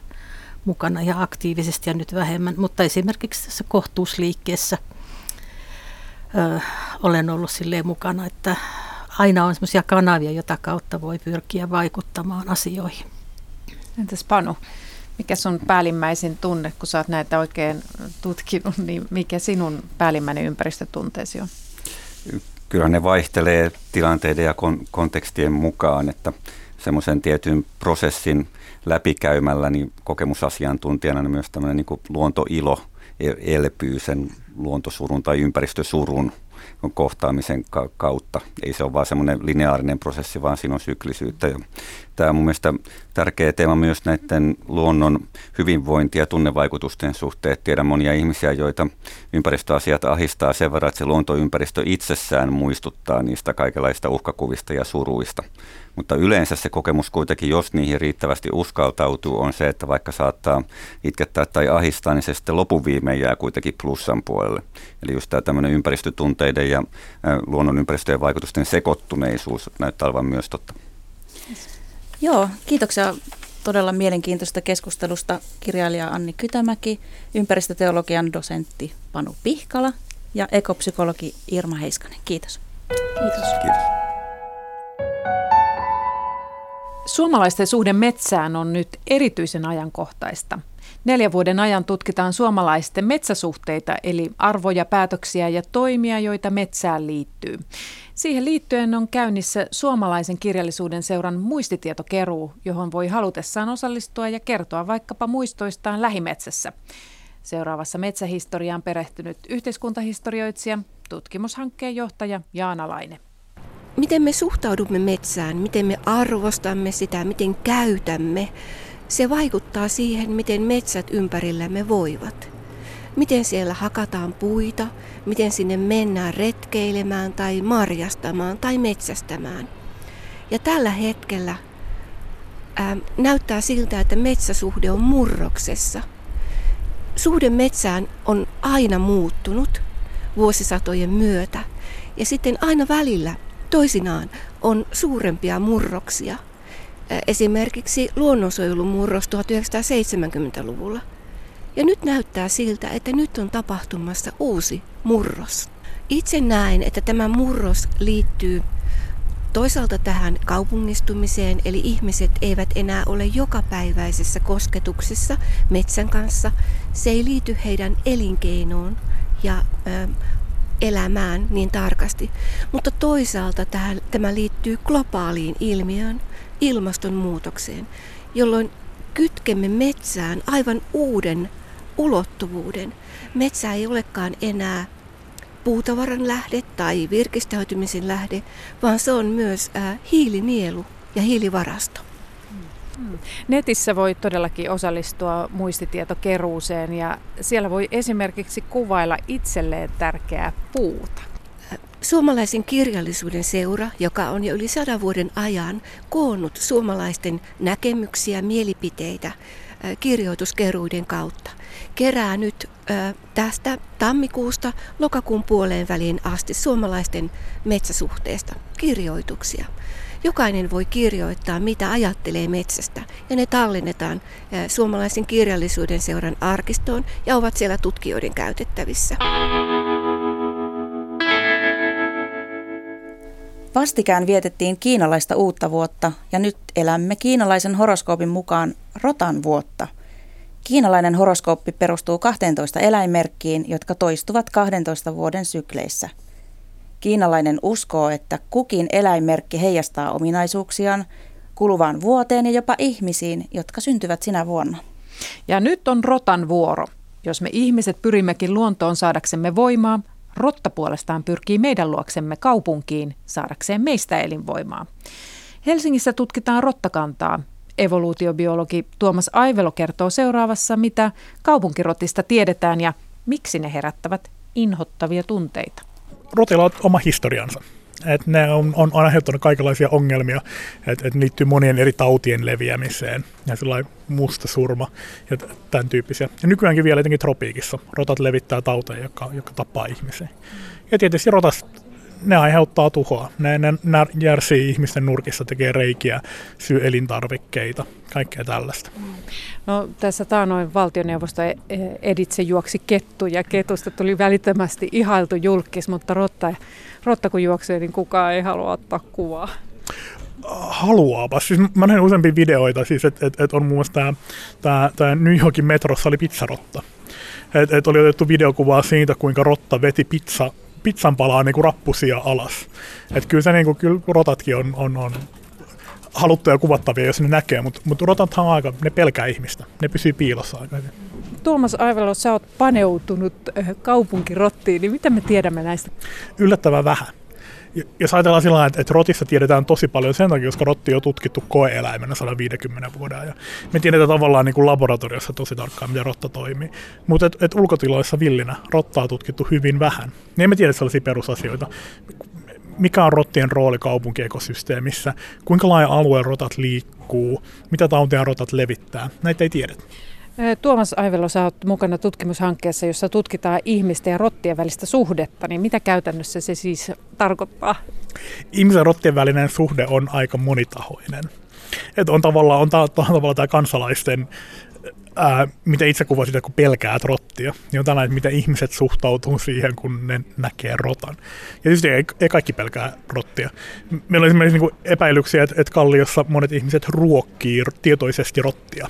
mukana ja aktiivisesti ja nyt vähemmän, mutta esimerkiksi tässä kohtuusliikkeessä ö, olen ollut silleen mukana, että aina on sellaisia kanavia, jota kautta voi pyrkiä vaikuttamaan asioihin.
Entäs Panu, mikä sun päällimmäisin tunne, kun sä oot näitä oikein tutkinut, niin mikä sinun päällimmäinen ympäristötunteesi on?
Kyllä ne vaihtelee tilanteiden ja kon- kontekstien mukaan, että semmoisen tietyn prosessin läpikäymällä niin kokemusasiantuntijana niin myös tämmöinen niin luontoilo e-, elpyy sen luontosurun tai ympäristösurun kohtaamisen kautta. Ei se ole vaan semmoinen lineaarinen prosessi, vaan siinä on syklisyyttä. Ja tämä on mun mielestä tärkeä teema myös näiden luonnon hyvinvointi- ja tunnevaikutusten suhteen. Tiedän monia ihmisiä, joita ympäristöasiat ahistaa sen verran, että se luontoympäristö itsessään muistuttaa niistä kaikenlaista uhkakuvista ja suruista. Mutta yleensä se kokemus kuitenkin, jos niihin riittävästi uskaltautuu, on se, että vaikka saattaa itkettää tai ahistaa, niin se sitten lopun viimein jää kuitenkin plussan puolelle. Eli just tämä tämmöinen ympäristötunteiden ja luonnon ympäristöjen vaikutusten sekoittuneisuus näyttää olevan myös totta.
Joo, kiitoksia todella mielenkiintoista keskustelusta kirjailija Anni Kytämäki, ympäristöteologian dosentti Panu Pihkala ja ekopsykologi Irma Heiskanen. Kiitos.
Kiitos. Kiitos.
Suomalaisten suhde metsään on nyt erityisen ajankohtaista. Neljän vuoden ajan tutkitaan suomalaisten metsäsuhteita, eli arvoja, päätöksiä ja toimia, joita metsään liittyy. Siihen liittyen on käynnissä suomalaisen kirjallisuuden seuran muistitietokeruu, johon voi halutessaan osallistua ja kertoa vaikkapa muistoistaan lähimetsässä. Seuraavassa metsähistoriaan perehtynyt yhteiskuntahistorioitsija, tutkimushankkeen johtaja Jaana Laine
miten me suhtaudumme metsään, miten me arvostamme sitä, miten käytämme, se vaikuttaa siihen, miten metsät ympärillämme voivat. Miten siellä hakataan puita, miten sinne mennään retkeilemään tai marjastamaan tai metsästämään. Ja tällä hetkellä ää, näyttää siltä, että metsäsuhde on murroksessa. Suhde metsään on aina muuttunut vuosisatojen myötä. Ja sitten aina välillä Toisinaan on suurempia murroksia. Esimerkiksi luonnonsuojelumurros 1970-luvulla. Ja nyt näyttää siltä, että nyt on tapahtumassa uusi murros. Itse näen, että tämä murros liittyy toisaalta tähän kaupungistumiseen, eli ihmiset eivät enää ole jokapäiväisessä kosketuksessa metsän kanssa. Se ei liity heidän elinkeinoon ja ö, elämään niin tarkasti. Mutta toisaalta tähän, tämä liittyy globaaliin ilmiöön, ilmastonmuutokseen, jolloin kytkemme metsään aivan uuden ulottuvuuden. Metsä ei olekaan enää puutavaran lähde tai virkistäytymisen lähde, vaan se on myös äh, hiilinielu ja hiilivarasto.
Hmm. Netissä voi todellakin osallistua muistitietokeruuseen ja siellä voi esimerkiksi kuvailla itselleen tärkeää puuta.
Suomalaisen kirjallisuuden seura, joka on jo yli sadan vuoden ajan koonnut suomalaisten näkemyksiä, mielipiteitä kirjoituskeruiden kautta, kerää nyt tästä tammikuusta lokakuun puoleen väliin asti suomalaisten metsäsuhteesta kirjoituksia. Jokainen voi kirjoittaa, mitä ajattelee metsästä, ja ne tallennetaan suomalaisen kirjallisuuden seuran arkistoon ja ovat siellä tutkijoiden käytettävissä.
Vastikään vietettiin kiinalaista uutta vuotta ja nyt elämme kiinalaisen horoskoopin mukaan rotan vuotta. Kiinalainen horoskooppi perustuu 12 eläinmerkkiin, jotka toistuvat 12 vuoden sykleissä – Kiinalainen uskoo, että kukin eläinmerkki heijastaa ominaisuuksiaan kuluvaan vuoteen ja jopa ihmisiin, jotka syntyvät sinä vuonna.
Ja nyt on rotan vuoro. Jos me ihmiset pyrimmekin luontoon saadaksemme voimaa, rotta puolestaan pyrkii meidän luoksemme kaupunkiin saadakseen meistä elinvoimaa. Helsingissä tutkitaan rottakantaa. Evoluutiobiologi Tuomas Aivelo kertoo seuraavassa, mitä kaupunkirotista tiedetään ja miksi ne herättävät inhottavia tunteita
rotilla on oma historiansa. Et ne on, on, on aiheuttanut kaikenlaisia ongelmia, että et liittyy monien eri tautien leviämiseen ja sellainen musta surma ja tämän tyyppisiä. Ja nykyäänkin vielä jotenkin tropiikissa rotat levittää tauteja, jotka, jotka tappaa ihmisiä. Ja tietysti rotas ne aiheuttaa tuhoa. Ne, ne, ne järsii ihmisten nurkissa, tekee reikiä, syy elintarvikkeita, kaikkea tällaista.
No tässä taanoin valtioneuvosto e- e- editse juoksi kettu ja ketusta tuli välittömästi ihailtu julkis, mutta rotta, rotta kun juoksee, niin kukaan ei halua ottaa kuvaa.
haluaapa. Siis mä näin useampia videoita, siis että et, et on muun muassa tämä tää, tää New Yorkin metrossa oli pizzarotta. Et, et oli otettu videokuvaa siitä, kuinka rotta veti pizza, pizzan palaa niin kuin rappusia alas. Et kyllä se niin kuin, kyllä rotatkin on, on, on haluttuja kuvattavia, jos ne näkee, mutta mut rotathan on aika, ne pelkää ihmistä. Ne pysyy piilossa aika hyvin.
Tuomas Aivelo, sä oot paneutunut äh, kaupunkirottiin, niin mitä me tiedämme näistä?
Yllättävän vähän. Jos ajatellaan sillä että, että rotissa tiedetään tosi paljon sen takia, koska rotti on tutkittu koeeläimenä 150 vuoden ajan. Me tiedetään tavallaan niin kuin laboratoriossa tosi tarkkaan, miten rotta toimii. Mutta et, et ulkotiloissa villinä rottaa on tutkittu hyvin vähän. Niin emme tiedä sellaisia perusasioita mikä on rottien rooli kaupunkiekosysteemissä, kuinka laaja alueen rotat liikkuu, mitä tautia rotat levittää. Näitä ei tiedetä.
Tuomas Aivelo, sä oot mukana tutkimushankkeessa, jossa tutkitaan ihmisten ja rottien välistä suhdetta, niin mitä käytännössä se siis tarkoittaa?
Ihmisen ja rottien välinen suhde on aika monitahoinen. Et on tavallaan, on ta- tavallaan tämä kansalaisten ää, miten itse kuvasit, kun pelkäät rottia, niin on tällainen, että miten ihmiset suhtautuu siihen, kun ne näkee rotan. Ja tietysti ei, ei kaikki pelkää rottia. Meillä on esimerkiksi niin epäilyksiä, että, että Kalliossa monet ihmiset ruokkii tietoisesti rottia.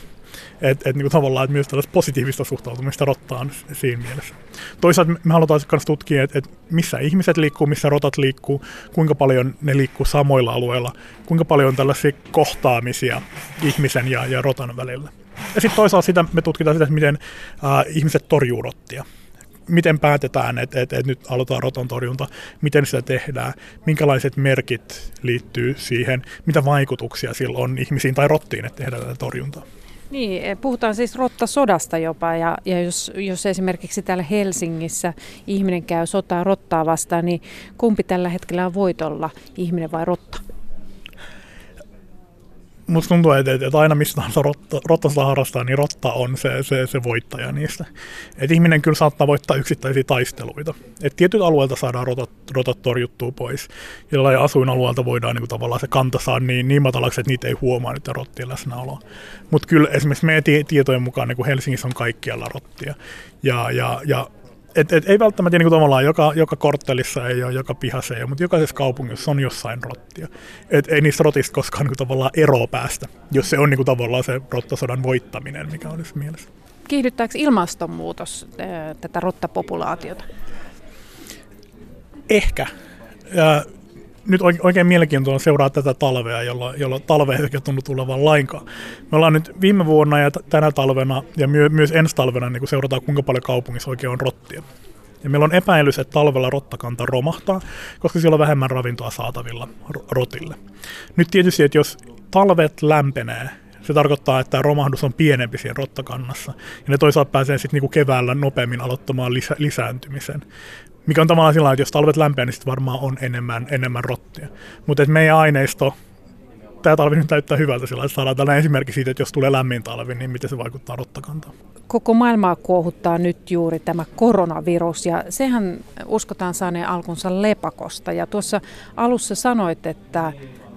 Että et, niin tavallaan että myös tällaista positiivista suhtautumista rottaan siinä mielessä. Toisaalta me halutaan myös tutkia, että, että missä ihmiset liikkuu, missä rotat liikkuu, kuinka paljon ne liikkuu samoilla alueilla, kuinka paljon on tällaisia kohtaamisia ihmisen ja, ja rotan välillä. Ja sitten toisaalta sitä, me tutkitaan sitä, miten äh, ihmiset torjuu rottia. Miten päätetään, että et, et nyt aloitetaan roton torjunta, miten sitä tehdään, minkälaiset merkit liittyy siihen, mitä vaikutuksia sillä on ihmisiin tai rottiin, että tehdään tätä torjuntaa.
Niin, eh, puhutaan siis rottasodasta jopa, ja, ja jos, jos esimerkiksi täällä Helsingissä ihminen käy sotaa rottaa vastaan, niin kumpi tällä hetkellä on voitolla, ihminen vai rotta?
Musta tuntuu, että, että aina missä tahansa rotta, rottasta harrastaa, niin rotta on se, se, se voittaja niistä. Et ihminen kyllä saattaa voittaa yksittäisiä taisteluita. Et tietyt alueelta saadaan rotat, rotat torjuttua pois. Jollain asuinalueelta voidaan niin kuin, tavallaan se kanta saa niin, niin matalaksi, että niitä ei huomaa nyt rottien läsnäoloa. Mutta kyllä esimerkiksi meidän tietojen mukaan niin kuin Helsingissä on kaikkialla rottia. Ja, ja, ja et, et, ei välttämättä niin kuin tavallaan joka, joka korttelissa ei ole, joka pihassa ei ole, mutta jokaisessa kaupungissa on jossain rottia. Et ei niistä rotista koskaan niin kuin tavallaan eroa päästä, jos se on niin kuin tavallaan se rottasodan voittaminen, mikä olisi mielessä.
Kiihdyttääkö ilmastonmuutos tätä rottapopulaatiota?
Ehkä. Ja nyt oikein mielenkiintoista seuraa tätä talvea, jolloin, jolloin talve ei oikein tunnu tulevan lainkaan. Me ollaan nyt viime vuonna ja tänä talvena ja my, myös ensi talvena niin kun seurataan, kuinka paljon kaupungissa oikein on rottia. Ja meillä on epäilys, että talvella rottakanta romahtaa, koska siellä on vähemmän ravintoa saatavilla rotille. Nyt tietysti, että jos talvet lämpenee, se tarkoittaa, että romahdus on pienempi siinä rottakannassa. Ja ne toisaalta pääsee sitten niinku keväällä nopeammin aloittamaan lisä, lisääntymisen. Mikä on tavallaan sillä että jos talvet lämpeää, niin sitten varmaan on enemmän, enemmän rottia. Mutta meidän aineisto, tämä talvi nyt näyttää hyvältä sillä että saadaan tällainen esimerkki siitä, että jos tulee lämmin talvi, niin miten se vaikuttaa rottakantaan.
Koko maailmaa kuohuttaa nyt juuri tämä koronavirus ja sehän uskotaan saaneen alkunsa lepakosta. Ja tuossa alussa sanoit, että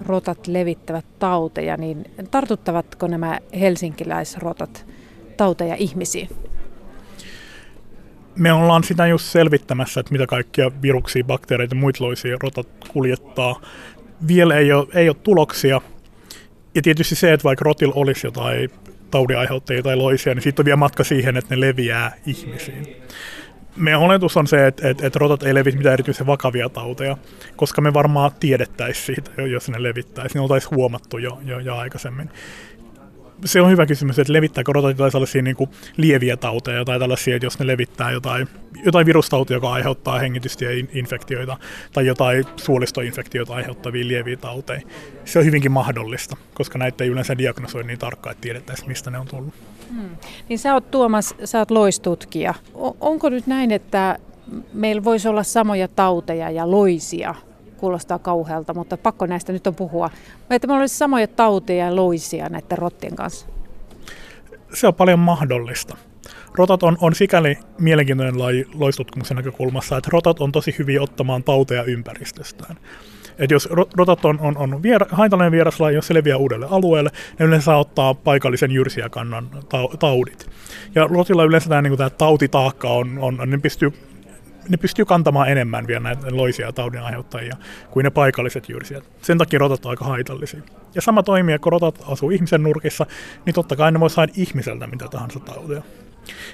rotat levittävät tauteja, niin tartuttavatko nämä helsinkiläisrotat tauteja ihmisiin?
Me ollaan sitä just selvittämässä, että mitä kaikkia viruksia, bakteereita ja muitloisia rotat kuljettaa. Vielä ei ole, ei ole tuloksia. Ja tietysti se, että vaikka rotilla olisi jotain taudinaiheuttajia tai loisia, niin sitten on vielä matka siihen, että ne leviää ihmisiin. Meidän oletus on se, että, että, että rotat ei levitä mitään erityisen vakavia tauteja, koska me varmaan tiedettäisiin siitä, jos ne levittäisi, ne oltaisiin huomattu jo, jo, jo aikaisemmin se on hyvä kysymys, että levittääkö rotat jotain sellaisia niin lieviä tauteja tai tällaisia, että jos ne levittää jotain, jotain virustautia, joka aiheuttaa hengitystieinfektioita tai jotain suolistoinfektioita aiheuttavia lieviä tauteja. Se on hyvinkin mahdollista, koska näitä ei yleensä diagnosoi niin tarkkaan, että tiedettäisiin, mistä ne on tullut. Hmm.
Niin sä oot Tuomas, sä oot loistutkija. O- onko nyt näin, että meillä voisi olla samoja tauteja ja loisia kuulostaa kauhealta, mutta pakko näistä nyt on puhua. Että meillä olisi samoja tauteja ja loisia näiden rottien kanssa.
Se on paljon mahdollista. Rotat on, on sikäli mielenkiintoinen laji loistutkimuksen näkökulmassa, että rotat on tosi hyviä ottamaan tauteja ympäristöstään. Et jos rotat on, on, on viera, haitallinen vieraslaji, jos se leviää uudelle alueelle, ne yleensä saa ottaa paikallisen jyrsiäkannan taudit. Ja rotilla yleensä tämä, niin tämä tautitaakka on, on, ne pystyy ne pystyy kantamaan enemmän vielä näitä loisia taudin aiheuttajia kuin ne paikalliset jyrsijät. Sen takia rotat on aika haitallisia. Ja sama toimii, kun rotat asuu ihmisen nurkissa, niin totta kai ne voi saada ihmiseltä mitä tahansa tautia.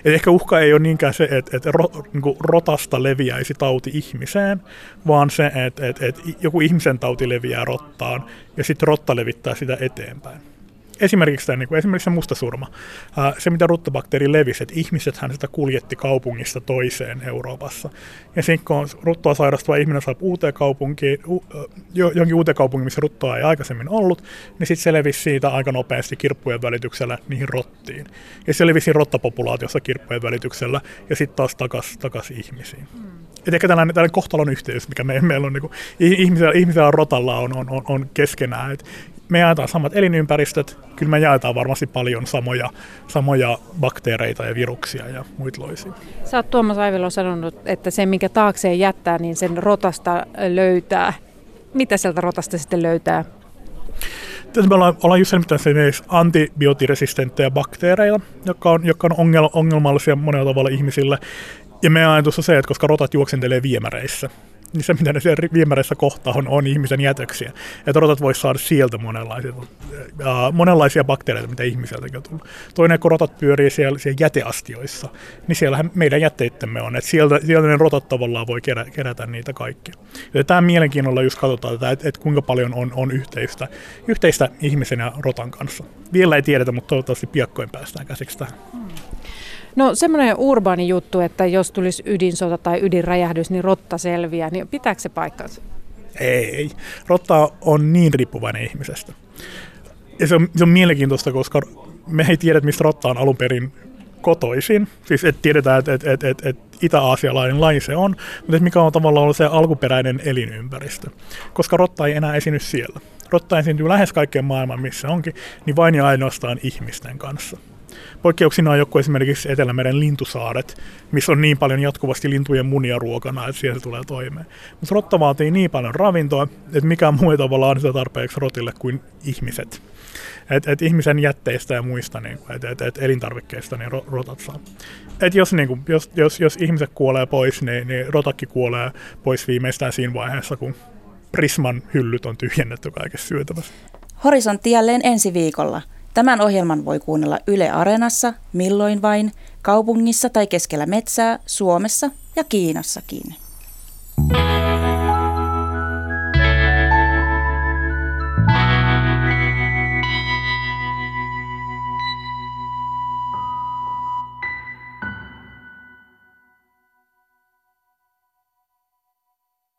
Et ehkä uhka ei ole niinkään se, että, että ro, niin rotasta leviäisi tauti ihmiseen, vaan se, että, että, että joku ihmisen tauti leviää rottaan ja sitten rotta levittää sitä eteenpäin esimerkiksi, tämä, niin kuin, esimerkiksi se mustasurma, se mitä ruttabakteeri levisi, että ihmisethän sitä kuljetti kaupungista toiseen Euroopassa. Ja sitten kun ruttoa sairastuva ihminen saa uuteen kaupunkiin, u, johonkin uuteen kaupunkiin, missä ruttoa ei aikaisemmin ollut, niin sitten se levisi siitä aika nopeasti kirppujen välityksellä niihin rottiin. Ja se levisi rottapopulaatiossa kirppujen välityksellä ja sitten taas takaisin takas ihmisiin. Hmm. Et ehkä tällainen, tällainen kohtalon yhteys, mikä me, meillä on niin kuin, ihmisellä, ihmisellä rotalla on, on, on, on keskenään. Et me jaetaan samat elinympäristöt, kyllä me jaetaan varmasti paljon samoja, samoja bakteereita ja viruksia ja muita loisia.
Sä oot Tuomas Aivilo sanonut, että se minkä taakseen jättää, niin sen rotasta löytää. Mitä sieltä rotasta sitten löytää?
Tässä me ollaan, ollaan just esimerkiksi antibiootiresistenttejä bakteereja, jotka on, jotka on ongelmallisia monella tavalla ihmisille. Ja meidän ajatus on se, että koska rotat juoksentelee viemäreissä, niin se mitä ne siellä viemäreissä kohtaa on, on ihmisen jätöksiä. Että rotat voisi saada sieltä monenlaisia, äh, monenlaisia bakteereita, mitä ihmiseltäkin on tullut. Toinen, kun rotat pyörii siellä, siellä jäteastioissa, niin siellähän meidän jätteittämme on. Että sieltä, sieltä ne rotat tavallaan voi kerä, kerätä niitä kaikkia. Ja tämä mielenkiinnolla just katsotaan tätä, että, että kuinka paljon on, on yhteistä, yhteistä ihmisen ja rotan kanssa. Vielä ei tiedetä, mutta toivottavasti piakkoin päästään käsiksi tähän.
No semmoinen urbaani juttu, että jos tulisi ydinsota tai ydinräjähdys, niin rotta selviää, niin pitääkö se paikkansa?
Ei. Rotta on niin riippuvainen ihmisestä. Ja se on, se on mielenkiintoista, koska me ei tiedä, mistä rotta on alun perin kotoisin. Siis et tiedetään, että et, et, et, et itä-aasialainen laji se on, mutta mikä on tavallaan ollut se alkuperäinen elinympäristö. Koska rotta ei enää esiinny siellä. Rotta esiintyy lähes kaikkeen maailman, missä onkin, niin vain ja ainoastaan ihmisten kanssa. Poikkeuksina on joku esimerkiksi Etelämeren lintusaaret, missä on niin paljon jatkuvasti lintujen munia ruokana, että siellä se tulee toimeen. Mutta rotta vaatii niin paljon ravintoa, että mikään muu ei tavallaan sitä tarpeeksi rotille kuin ihmiset. Et, et ihmisen jätteistä ja muista niin et, et, et elintarvikkeista niin rotat saa. Et jos, niin kuin, jos, jos, jos ihmiset kuolee pois, niin, niin rotakki kuolee pois viimeistään siinä vaiheessa, kun Prisman hyllyt on tyhjennetty kaikessa syötävässä.
Horisontti jälleen ensi viikolla – Tämän ohjelman voi kuunnella Yle Areenassa, milloin vain, kaupungissa tai keskellä metsää, Suomessa ja Kiinassakin. Thank